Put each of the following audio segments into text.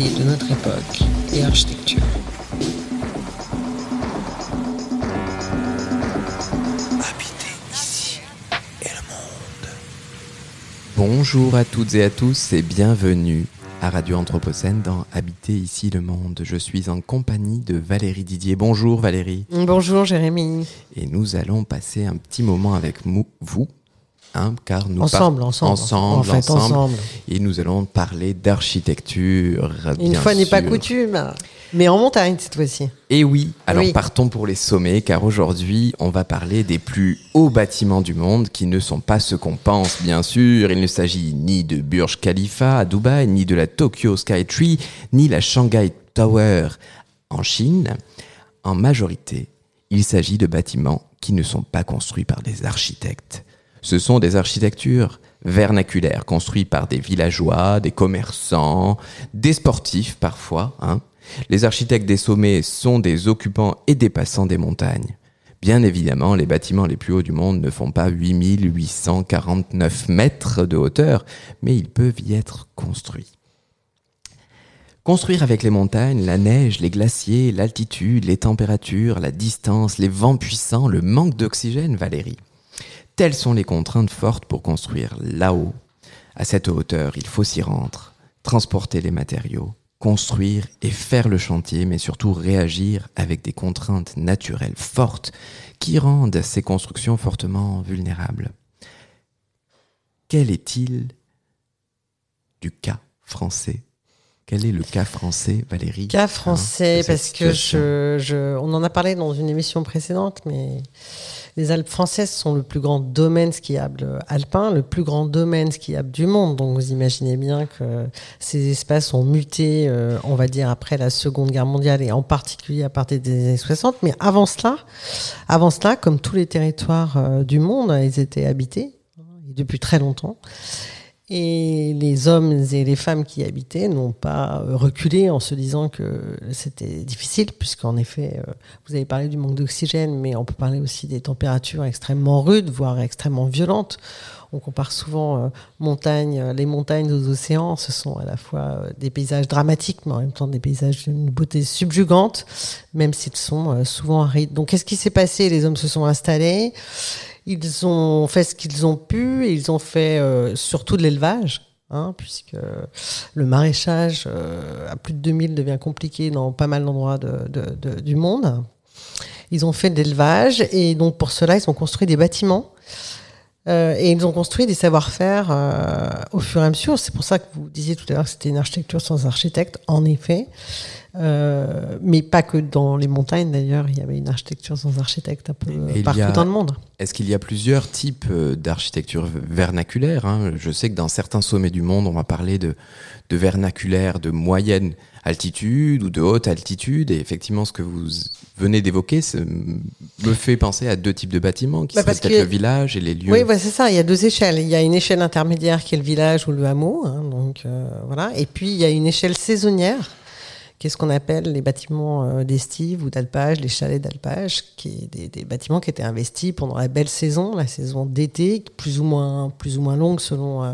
de notre époque et architecture. Habiter ici et le monde. Bonjour à toutes et à tous et bienvenue à Radio Anthropocène dans Habiter ici le monde. Je suis en compagnie de Valérie Didier. Bonjour Valérie. Bonjour Jérémy. Et nous allons passer un petit moment avec vous, hein, car nous Ensemble, ensemble. ensemble, En fait, ensemble. Et nous allons parler d'architecture. Une fois n'est pas coutume. Mais en montagne cette fois-ci. Et oui, alors Oui. partons pour les sommets, car aujourd'hui, on va parler des plus hauts bâtiments du monde qui ne sont pas ce qu'on pense, bien sûr. Il ne s'agit ni de Burj Khalifa à Dubaï, ni de la Tokyo Skytree, ni la Shanghai Tower en Chine. En majorité, il s'agit de bâtiments qui ne sont pas construits par des architectes. Ce sont des architectures vernaculaires, construites par des villageois, des commerçants, des sportifs parfois. hein. Les architectes des sommets sont des occupants et des passants des montagnes. Bien évidemment, les bâtiments les plus hauts du monde ne font pas 8849 mètres de hauteur, mais ils peuvent y être construits. Construire avec les montagnes, la neige, les glaciers, l'altitude, les températures, la distance, les vents puissants, le manque d'oxygène, Valérie. Telles sont les contraintes fortes pour construire là-haut. À cette hauteur, il faut s'y rendre, transporter les matériaux, construire et faire le chantier, mais surtout réagir avec des contraintes naturelles fortes qui rendent ces constructions fortement vulnérables. Quel est-il du cas français? Quel est le cas français, Valérie? Cas hein, français, cette parce que je, je- on en a parlé dans une émission précédente, mais les Alpes françaises sont le plus grand domaine skiable alpin, le plus grand domaine skiable du monde. Donc vous imaginez bien que ces espaces ont muté, euh, on va dire, après la Seconde Guerre mondiale et en particulier à partir des années 60. Mais avant cela, avant cela, comme tous les territoires euh, du monde, ils étaient habités hein, et depuis très longtemps. Et les hommes et les femmes qui y habitaient n'ont pas euh, reculé en se disant que c'était difficile, puisqu'en effet, euh, vous avez parlé du manque d'oxygène, mais on peut parler aussi des températures extrêmement rudes, voire extrêmement violentes. On compare souvent euh, les montagnes aux océans. Ce sont à la fois des paysages dramatiques, mais en même temps des paysages d'une beauté subjugante, même s'ils sont souvent arides. Donc, qu'est-ce qui s'est passé? Les hommes se sont installés. Ils ont fait ce qu'ils ont pu et ils ont fait euh, surtout de l'élevage. Hein, puisque le maraîchage euh, à plus de 2000 devient compliqué dans pas mal d'endroits de- de- de- du monde. Ils ont fait de l'élevage et donc pour cela, ils ont construit des bâtiments euh, et ils ont construit des savoir-faire au fur et à mesure. C'est pour ça que vous disiez tout à l'heure que c'était une architecture sans architecte, en effet. Euh, mais pas que dans les montagnes d'ailleurs, il y avait une architecture sans architecte un peu Et partout a- dans le monde. Est-ce qu'il y a plusieurs types euh, d'architecture vernaculaire hein? Je sais que dans certains sommets du monde, on va parler de, de vernaculaire de moyenne altitude ou de haute altitude. Et effectivement, ce que vous venez d'évoquer me fait penser à deux types de bâtiments, qui Bah, seraient peut-être le village et les lieux. Oui, ouais, c'est ça. Il y a deux échelles. Il y a une échelle intermédiaire qui est le village ou le hameau. hein, donc euh, voilà. Et puis il y a une échelle saisonnière qui est ce qu'on appelle les bâtiments euh, d'estive ou d'alpage, les chalets d'alpage, qui est des, bâtiments qui étaient investis pendant la belle saison, la saison d'été, plus ou moins plus ou moins longue selon euh,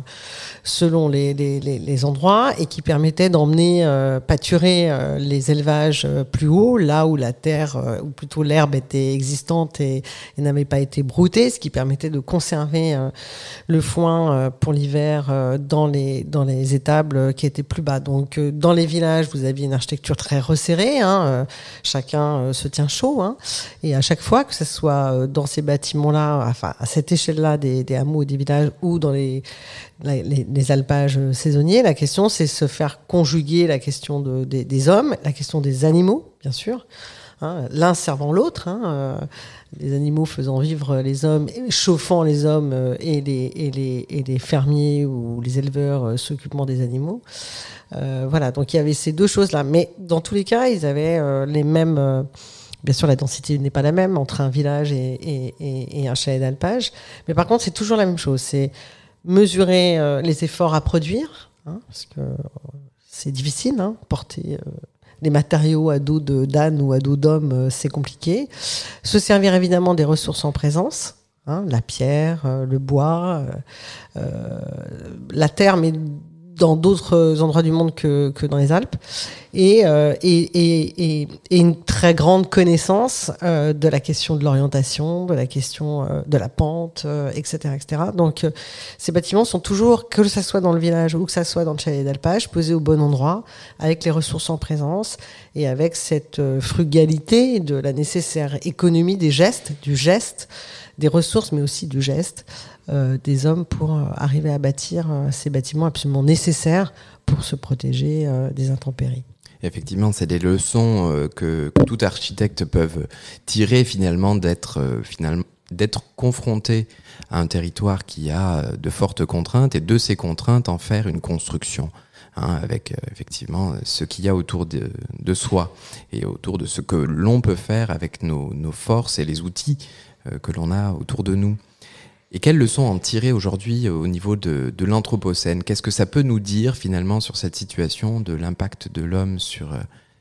selon les, les, endroits et qui permettaient d'emmener euh, pâturer les élevages plus haut, là où la terre ou plutôt l'herbe était existante et, et n'avait pas été broutée, ce qui permettait de conserver le foin pour l'hiver dans les dans les étables qui étaient plus bas. Donc dans les villages, vous aviez une architecture très resserrée, hein, euh, chacun euh, se tient chaud, hein, et à chaque fois que ce soit euh, dans ces bâtiments-là, enfin à cette échelle-là des, des hameaux des villages ou dans les les, alpages saisonniers, la question c'est se faire conjuguer la question de, des, des hommes, la question des animaux, bien sûr, hein, l'un servant l'autre, hein, euh, les animaux faisant vivre les hommes, chauffant les hommes euh, et, les, fermiers ou les éleveurs euh, s'occupant des animaux. Voilà, donc il y avait ces deux choses-là. Mais dans tous les cas, ils avaient les mêmes, Bien sûr, la densité n'est pas la même entre un village et, un chalet d'alpage. Mais par contre, c'est toujours la même chose. C'est mesurer les efforts à produire, hein, parce que c'est difficile, porter les matériaux à dos d'âne ou à dos d'homme, euh, c'est compliqué. Se servir évidemment des ressources en présence, hein, la pierre, euh, le bois, euh, la terre, mais dans d'autres endroits du monde que, que dans les Alpes, et, euh, et, une très grande connaissance euh, de la question de l'orientation, de la question euh, de la pente, etc., etc. Donc, ces bâtiments sont toujours, que ça soit dans le village ou que ça soit dans le chalet d'alpage, posés au bon endroit, avec les ressources en présence et avec cette frugalité de la nécessaire économie des gestes, du geste, des ressources, mais aussi du geste des hommes pour arriver à bâtir ces bâtiments absolument nécessaires pour se protéger euh, des intempéries. Effectivement, c'est des leçons euh, que, tout architecte peuvent tirer finalement d'être euh, finalement d'être confronté à un territoire qui a de fortes contraintes et de ces contraintes en faire une construction. hein, avec effectivement ce qu'il y a autour de, soi et autour de ce que l'on peut faire avec nos, forces et les outils que l'on a autour de nous. Et quelles leçons en tirer aujourd'hui euh, au niveau de, de l'Anthropocène? Qu'est-ce que ça peut nous dire finalement sur cette situation de l'impact de l'homme sur, euh,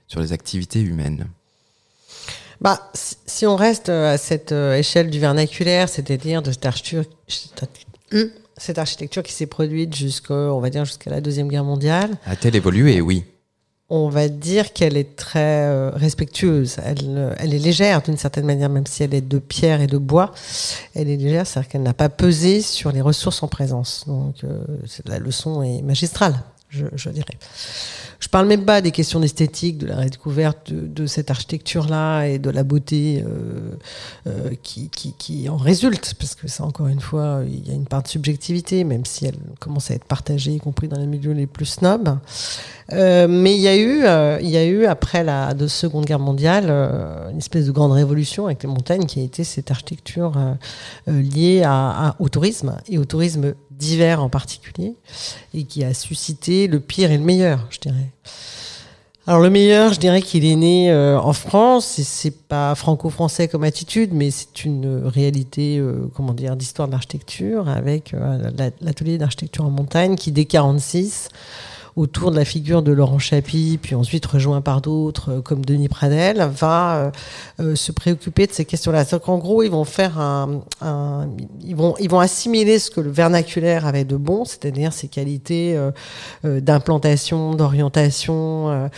sur les activités humaines? Bah, si, on reste euh, à cette échelle du vernaculaire, c'est-à-dire de cette architecture, cette architecture qui s'est produite jusqu'à, on va dire, jusqu'à la deuxième guerre mondiale, A-t-elle évolué? Oui. On va dire qu'elle est très euh, respectueuse. Elle, euh, elle est légère d'une certaine manière, même si elle est de pierre et de bois. Elle est légère, c'est-à-dire qu'elle n'a pas pesé sur les ressources en présence. Donc, euh, la leçon est magistrale, je, je dirais. Je parle même pas des questions d'esthétique, de la redécouverte de, cette architecture-là et de la beauté euh, euh, qui, en résulte, parce que ça, encore une fois, il y a une part de subjectivité, même si elle commence à être partagée, y compris dans les milieux les plus snobs. Euh, mais il y a eu, il y a eu après la de Seconde Guerre mondiale, une espèce de grande révolution avec les montagnes qui a été cette architecture liée au tourisme et au tourisme d'hiver en particulier, et qui a suscité le pire et le meilleur, je dirais. Alors le meilleur, je dirais qu'il est né euh, en France, et c'est pas franco-français comme attitude, mais c'est une réalité, euh, comment dire, d'histoire de l'architecture, avec euh, la- l'atelier d'architecture en montagne qui, dès 46, autour de la figure de Laurent Chappy, puis ensuite rejoint par d'autres euh, comme Denis Pradel, va euh, euh, se préoccuper de ces questions-là. C'est-à-dire qu'en gros, ils vont faire un, ils vont, ils vont assimiler ce que le vernaculaire avait de bon, c'est-à-dire ses qualités d'implantation, d'orientation,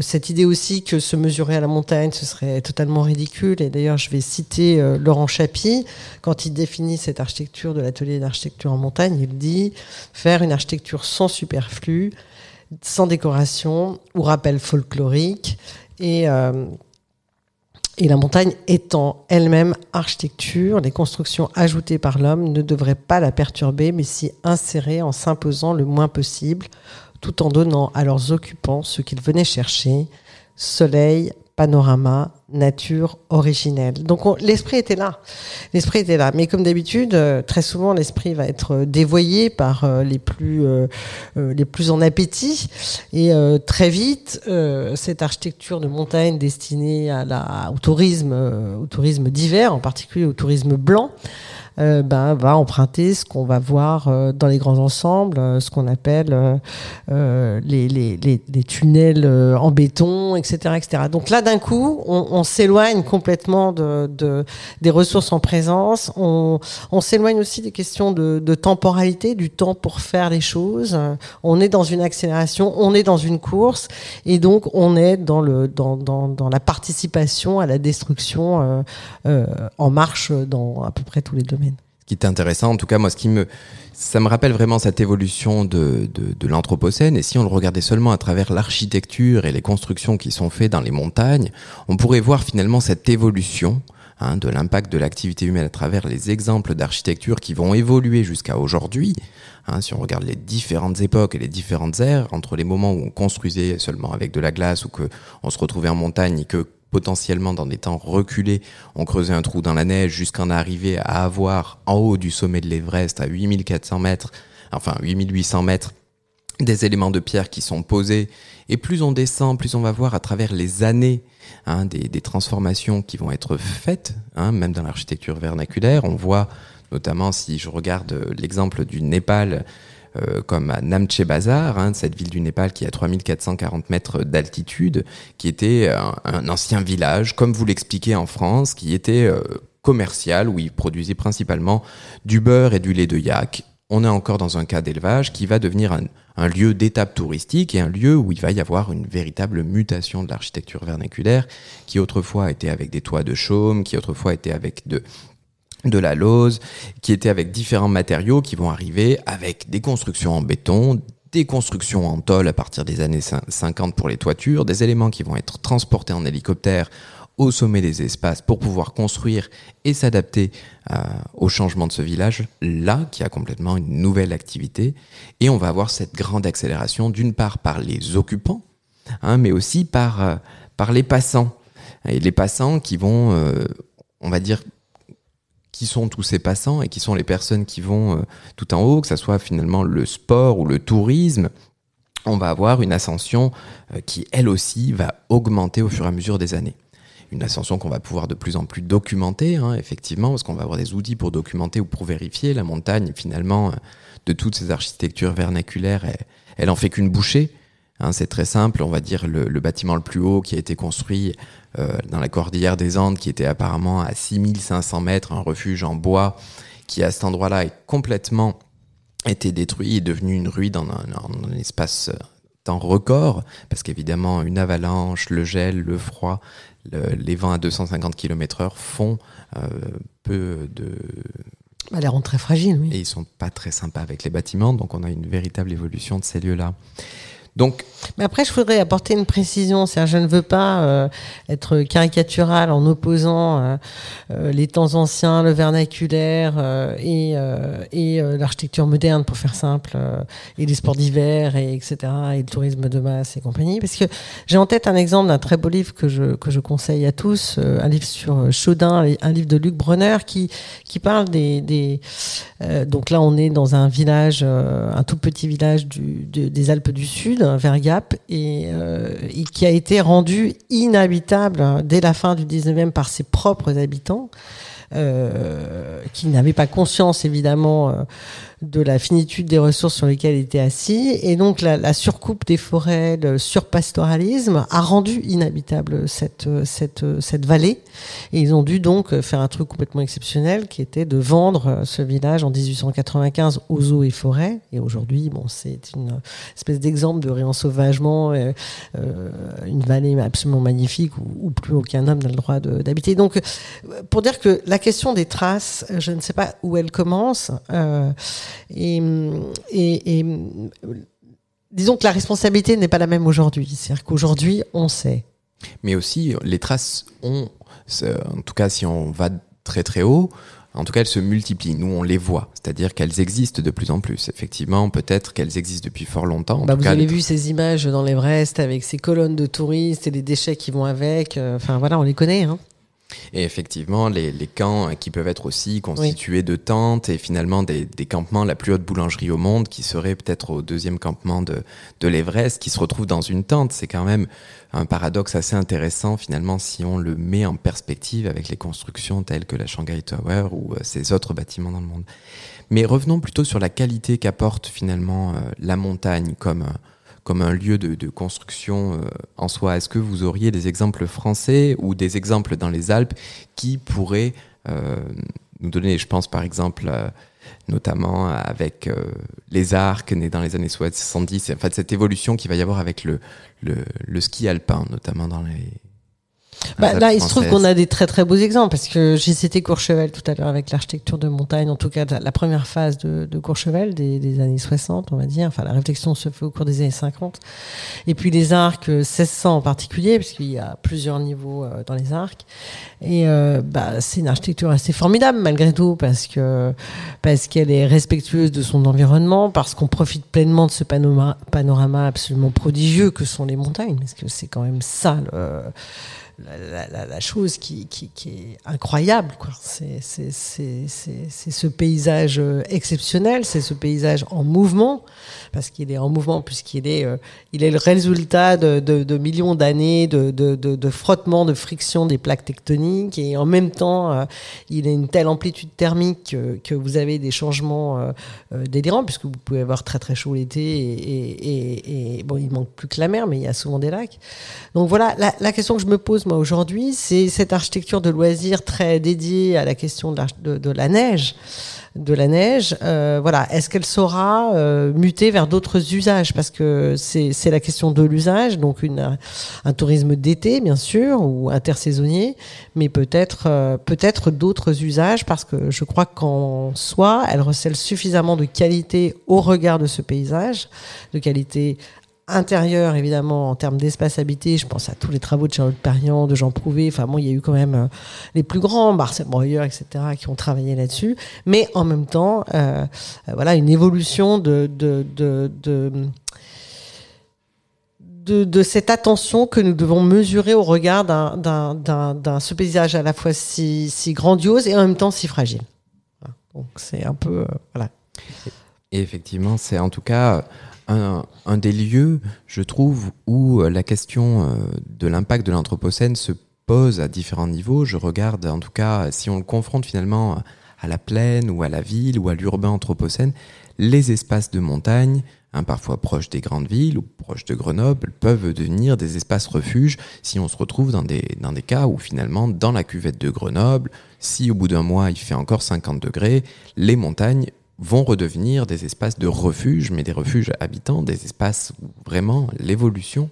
cette idée aussi que se mesurer à la montagne, ce serait totalement ridicule. Et d'ailleurs, je vais citer Laurent Chappy quand il définit cette architecture de l'atelier d'architecture en montagne. Il dit faire une architecture sans superflu, sans décoration ou rappel folklorique. Et euh, et la montagne étant elle-même architecture, les constructions ajoutées par l'homme ne devraient pas la perturber, mais s'y insérer en s'imposant le moins possible, tout en donnant à leurs occupants ce qu'ils venaient chercher, soleil, panorama, nature originelle. Donc on- l'esprit était là. L'esprit était là. Mais comme d'habitude, euh, très souvent, l'esprit va être euh, dévoyé par euh, les plus, en appétit. Et très vite, cette architecture de montagne destinée au tourisme, au tourisme d'hiver, en particulier au tourisme blanc, euh, ben, va emprunter ce qu'on va voir euh, dans les grands ensembles, euh, ce qu'on appelle les, tunnels en béton, etc., etc. Donc là, d'un coup, on, s'éloigne complètement de, de, des ressources en présence. On, s'éloigne aussi des questions de, temporalité, du temps pour faire les choses. On est dans une accélération, on est dans une course, et donc on est dans, dans, la participation à la destruction en marche dans à peu près tous les domaines. Qui est intéressant, en tout cas, moi, ce qui me, ça me rappelle vraiment cette évolution de, de, de l'Anthropocène. Et si on le regardait seulement à travers l'architecture et les constructions qui sont faites dans les montagnes, on pourrait voir finalement cette évolution hein, de l'impact de l'activité humaine à travers les exemples d'architecture qui vont évoluer jusqu'à aujourd'hui. Hein, si on regarde les différentes époques et les différentes ères, entre les moments où on construisait seulement avec de la glace ou que on se retrouvait en montagne et que potentiellement dans des temps reculés, on creusait un trou dans la neige jusqu'en arriver à avoir en haut du sommet de l'Everest à 8400 mètres, enfin 8800 mètres, des éléments de pierre qui sont posés. Et plus on descend, plus on va voir à travers les années hein, des, transformations qui vont être faites, hein, même dans l'architecture vernaculaire. On voit notamment si je regarde l'exemple du Népal, euh, comme à Namche Bazar, hein, cette ville du Népal qui a 3440 mètres d'altitude, qui était un, un ancien village, comme vous l'expliquez en France, qui était euh, commercial, où ils produisaient principalement du beurre et du lait de yak. On est encore dans un cas d'élevage qui va devenir un lieu d'étape touristique et un lieu où il va y avoir une véritable mutation de l'architecture vernaculaire, qui autrefois était avec des toits de chaume, qui autrefois était avec de, de la lauze, qui était avec différents matériaux qui vont arriver avec des constructions en béton, des constructions en tôle à partir des années 50 pour les toitures, des éléments qui vont être transportés en hélicoptère au sommet des espaces pour pouvoir construire et s'adapter euh, au changement de ce village-là, qui a complètement une nouvelle activité. Et on va avoir cette grande accélération, d'une part par les occupants, hein, mais aussi par, euh, par les passants. Et les passants qui vont, euh, on va dire, qui sont tous ces passants et qui sont les personnes qui vont euh, tout en haut, que ce soit finalement le sport ou le tourisme, on va avoir une ascension euh, qui, elle aussi, va augmenter au fur et à mesure des années. Une ascension qu'on va pouvoir de plus en plus documenter, hein, effectivement, parce qu'on va avoir des outils pour documenter ou pour vérifier. La montagne, finalement, euh, de toutes ces architectures vernaculaires, elle, elle en fait qu'une bouchée. Hein, c'est très simple, on va dire le, le, bâtiment le plus haut qui a été construit euh, dans la cordillère des Andes, qui était apparemment à 6500 mètres, un refuge en bois, qui à cet endroit-là est complètement été détruit, est devenu une ruine en un, en un espace euh, temps record, parce qu'évidemment une avalanche, le gel, le froid, le, les vents à 250 km heure font euh, peu de... Bah, les rend très fragiles, oui. Et ils sont pas très sympas avec les bâtiments, donc on a une véritable évolution de ces lieux-là. Donc, Mais après, je voudrais apporter une précision. C'est-à-dire, je ne veux pas euh, être caricatural en opposant euh, euh, les temps anciens, le vernaculaire euh, et, euh, et euh, l'architecture moderne, pour faire simple, et les sports d'hiver, et etc., et le tourisme de masse et compagnie. Parce que j'ai en tête un exemple d'un très beau livre que je, que je conseille à tous, un livre sur Chaudin, un livre de Luc Brenner, qui, qui parle des... des donc là, on est dans un village, un tout petit village du, de- des Alpes du Sud, vers Gap, et, euh, et qui a été rendu inhabitable hein, dès la fin du 19e par ses propres habitants, euh, qui n'avaient pas conscience évidemment euh, de la finitude des ressources sur lesquelles ils étaient assis. Et donc la, la surcoupe des forêts, le surpastoralisme a rendu inhabitable cette, cette, cette vallée. Et ils ont dû donc faire un truc complètement exceptionnel qui était de vendre ce village en 1895 aux eaux et forêts. Et aujourd'hui, bon, c'est une espèce d'exemple de réensauvagement, euh, euh, une vallée absolument magnifique où, plus aucun homme n'a le droit d'habiter. Donc, pour dire que la question des traces, je ne sais pas où elle commence. euh, et, et, et, disons que la responsabilité n'est pas la même aujourd'hui. C'est-à-dire qu'aujourd'hui, on sait. mais aussi, les traces ont, en tout cas, si on va très très haut, en tout cas, elles se multiplient. Nous, on les voit. C'est-à-dire qu'elles existent de plus en plus. Effectivement, peut-être qu'elles existent depuis fort longtemps. En Bah, tout vous cas, avez vu ces images dans l'Everest avec ces colonnes de touristes et les déchets qui vont avec. euh, Enfin, voilà, on les connaît. Hein. Et effectivement, les, les camps euh, qui peuvent être aussi constitués de tentes et finalement des, des campements, la plus haute boulangerie au monde, qui serait peut-être au deuxième campement de, de l'Everest, qui se retrouve dans une tente. C'est quand même un paradoxe assez intéressant finalement si on le met en perspective avec les constructions telles que la Shanghai Tower ou euh, ces autres bâtiments dans le monde. Mais revenons plutôt sur la qualité qu'apporte finalement euh, la montagne comme, euh, comme un lieu de, de construction euh, en soi. Est-ce que vous auriez des exemples français ou des exemples dans les Alpes qui pourraient euh, nous donner, je pense par exemple, euh, notamment avec euh, les arcs nés dans les années 70, en fait cette évolution qu'il va y avoir avec le, le, le ski alpin, notamment dans les... Bah, là, il se trouve qu'on a des très très beaux exemples parce que j'ai cité Courchevel tout à l'heure avec l'architecture de montagne, en tout cas la première phase de, de Courchevel des, des années 60, on va dire. Enfin, la réflexion se fait au cours des années 50. Et puis les arcs euh, 1600 en particulier, parce qu'il y a plusieurs niveaux euh, dans les arcs. Et euh, bah, c'est une architecture assez formidable malgré tout parce que parce qu'elle est respectueuse de son environnement, parce qu'on profite pleinement de ce panorama, panorama absolument prodigieux que sont les montagnes, parce que c'est quand même ça le la, chose qui, qui, qui est incroyable. C'est ce paysage euh, exceptionnel, c'est ce paysage en mouvement, parce qu'il est en mouvement, puisqu'il est, euh, est le résultat de, de- millions d'années de, de, de, frottement, de friction des plaques tectoniques, et en même temps, euh, il a une telle amplitude thermique que, vous avez des changements délirants, puisque vous pouvez avoir très très chaud l'été, et, et, et- bon, il manque plus que la mer, mais il y a souvent des lacs. Donc voilà, la question que je me pose moi aujourd'hui, c'est cette architecture de loisirs très dédiée à la question de la, neige. De la neige, euh, voilà. Est-ce qu'elle saura euh, muter vers d'autres usages? Parce que c'est la question de l'usage, donc un tourisme d'été, bien sûr, ou intersaisonnier, mais peut-être euh, peut-être d'autres usages, parce que je crois qu'en soi, elle recèle suffisamment de qualité au regard de ce paysage, de qualité intérieur, évidemment, en termes d'espace habité. Je pense à tous les travaux de Charlotte Perriand, de Jean Prouvé. Enfin, bon, il y a eu quand même euh, les plus grands, Marcel Breuer, etc., qui ont travaillé là-dessus. Mais en même temps, euh, euh, voilà, une évolution de, de, de, de de, cette attention que nous devons mesurer au regard d'un, ce paysage à la fois si, si grandiose et en même temps si fragile. Donc c'est un peu voilà. Et effectivement, c'est en tout cas un, des lieux, je trouve, où euh, la question euh, de l'impact de l'Anthropocène se pose à différents niveaux. Je regarde, en tout cas, si on le confronte finalement à la plaine ou à la ville ou à l'urbain Anthropocène, les espaces de montagne, hein, parfois proches des grandes villes ou proches de Grenoble, peuvent devenir des espaces refuges si on se retrouve dans des, dans des cas où finalement, dans la cuvette de Grenoble, si au bout d'un mois il fait encore 50 degrés, les montagnes vont redevenir des espaces de refuge, mais des refuges habitants, des espaces où vraiment l'évolution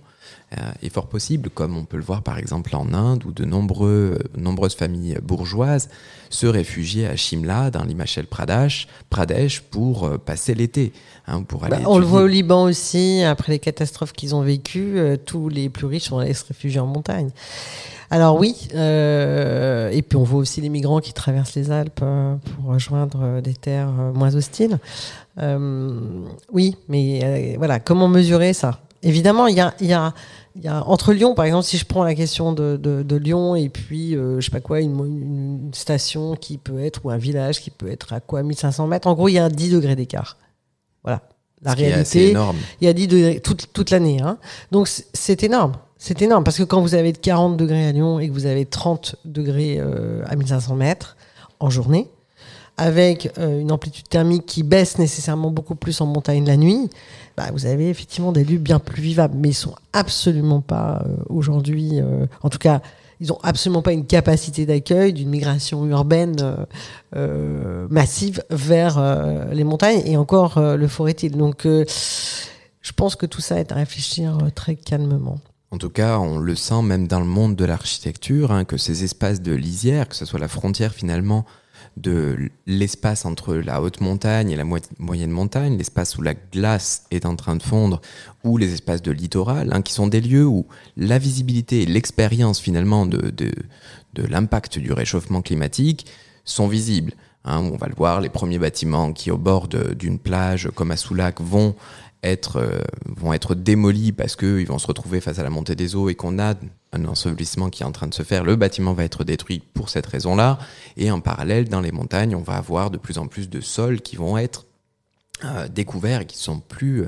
est fort possible, comme on peut le voir par exemple en Inde, où de nombreux, euh, nombreuses familles bourgeoises se réfugiaient à Shimla, dans l'Himachal Pradesh, Pradesh pour euh, passer l'été. hein, pour aller Bah, on le voit au Liban aussi, après les catastrophes qu'ils ont vécues, euh, tous les plus riches sont allés se réfugier en montagne. Alors oui, euh, et puis on voit aussi les migrants qui traversent les Alpes euh, pour rejoindre euh, des terres euh, moins hostiles. Euh, oui, mais euh, voilà, comment mesurer ça? Évidemment, il y a, y, a, y a entre Lyon, par exemple, si je prends la question de, de, de Lyon et puis euh, je sais pas quoi, une, une, station qui peut être ou un village qui peut être à quoi 1500 mètres. En gros, il y a 10 degrés d'écart. Voilà, la Ce réalité énorme. il y a 10 degrés toute, toute l'année. Hein. Donc c'est- c'est énorme. C'est énorme parce que quand vous avez 40 degrés à Lyon et que vous avez 30 degrés euh, à 1500 mètres en journée, avec euh, une amplitude thermique qui baisse nécessairement beaucoup plus en montagne la nuit, bah, vous avez effectivement des lieux bien plus vivables. Mais ils sont absolument pas euh, aujourd'hui, euh, en tout cas, ils ont absolument pas une capacité d'accueil d'une migration urbaine euh, massive vers les montagnes et encore le faut-il. Donc je pense que tout ça est à réfléchir très calmement. En tout cas, on le sent même dans le monde de l'architecture, hein, que ces espaces de lisière, que ce soit la frontière finalement de l'espace entre la haute montagne et la mo- moyenne montagne, l'espace où la glace est en train de fondre, ou les espaces de littoral, hein, qui sont des lieux où la visibilité et l'expérience finalement de, de, l'impact du réchauffement climatique sont visibles. Hein, on va le voir, les premiers bâtiments qui au bord d'une plage comme à Soulac vont être, euh, vont être démolis parce qu'ils vont se retrouver face à la montée des eaux et qu'on a un ensevelissement qui est en train de se faire, le bâtiment va être détruit pour cette raison-là. Et en parallèle, dans les montagnes, on va avoir de plus en plus de sols qui vont être euh, découverts et qui sont plus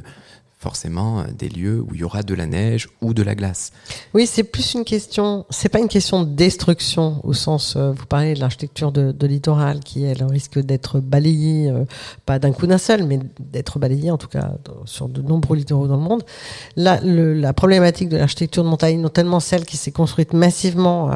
forcément euh, des lieux où il y aura de la neige ou de la glace. Oui, c'est plus une question, c'est pas une question de destruction au sens, euh, vous parlez de l'architecture de, littoral qui, elle, risque d'être balayée, euh, pas d'un coup d'un seul, mais d'être balayée en tout cas sur de nombreux littoraux dans le monde. Là, la problématique de l'architecture de montagne, notamment celle qui s'est construite massivement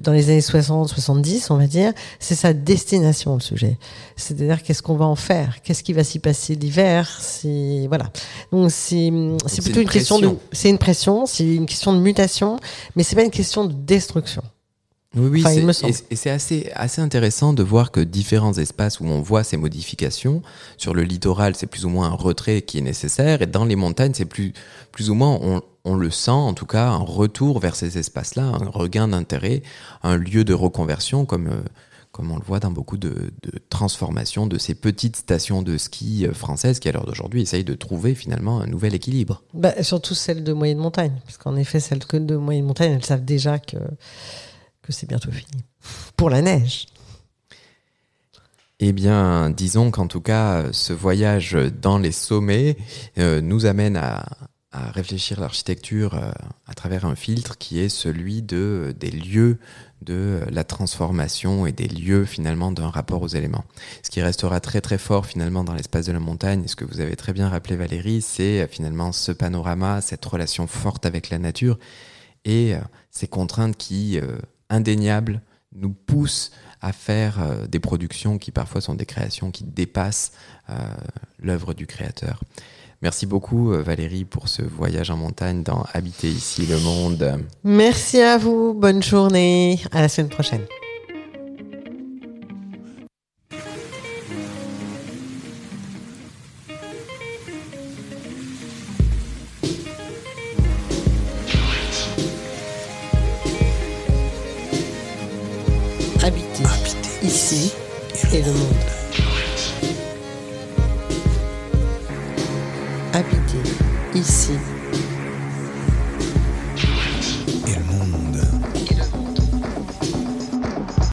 dans les années 60-70, on va dire, c'est sa destination, le sujet. C'est-à-dire qu'est-ce qu'on va en faire, qu'est-ce qui va s'y passer l'hiver, c'est voilà. Donc c'est c'est plutôt une une, question de c'est une pression, c'est une question de mutation, mais c'est pas une question de destruction. Oui, oui, Enfin, me semble. et, et c'est assez, assez intéressant de voir que différents espaces où on voit ces modifications, sur le littoral, c'est plus ou moins un retrait qui est nécessaire, et dans les montagnes, c'est plus, plus ou moins, on, on le sent, en tout cas, un retour vers ces espaces-là, un regain d'intérêt, un lieu de reconversion, comme, euh, comme on le voit dans beaucoup de, de transformations de ces petites stations de ski euh, françaises qui, à l'heure d'aujourd'hui, essayent de trouver finalement un nouvel équilibre. Bah, surtout celles de moyenne montagne, parce qu'en effet, celles que de moyenne montagne, elles savent déjà que, que c'est bientôt fini. Pour la neige. Eh bien, disons qu'en tout cas, ce voyage dans les sommets euh, nous amène à, à réfléchir l'architecture euh, à travers un filtre qui est celui de, des lieux de la transformation et des lieux finalement d'un rapport aux éléments. Ce qui restera très très fort finalement dans l'espace de la montagne, ce que vous avez très bien rappelé Valérie, c'est euh, finalement ce panorama, cette relation forte avec la nature et euh, ces contraintes qui, euh, indéniables, nous poussent à faire euh, des productions qui parfois sont des créations qui dépassent euh, l'œuvre du créateur. Merci beaucoup euh, Valérie pour ce voyage en montagne dans Habiter ici le monde. Merci à vous. Bonne journée. À la semaine prochaine.